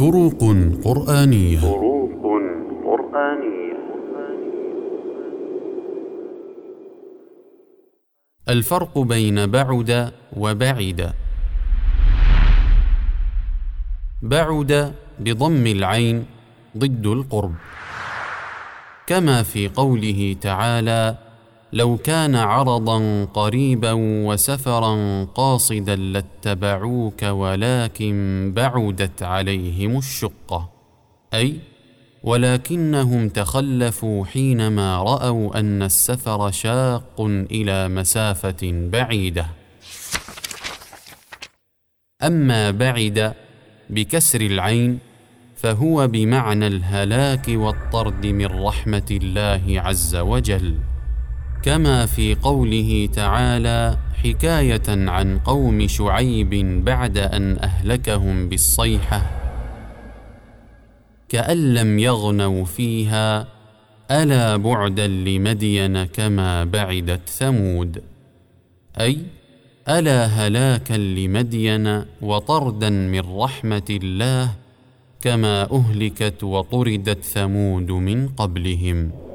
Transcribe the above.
فروق قرآنية. فروق قرآنية. الفرق بين بعد وبعد. بعد بضم العين ضد القرب. كما في قوله تعالى لو كان عرضا قريبا وسفرا قاصدا لاتبعوك ولكن بعدت عليهم الشقة. أي ولكنهم تخلفوا حينما رأوا أن السفر شاق إلى مسافة بعيدة. أما بعد بكسر العين فهو بمعنى الهلاك والطرد من رحمة الله عز وجل. كما في قوله تعالى حكاية عن قوم شعيب بعد أن أهلكهم بالصيحة كأن لم يغنوا فيها ألا بعدا لمدين كما بعدت ثمود. أي ألا هلاكا لمدين وطردا من رحمة الله كما أهلكت وطردت ثمود من قبلهم.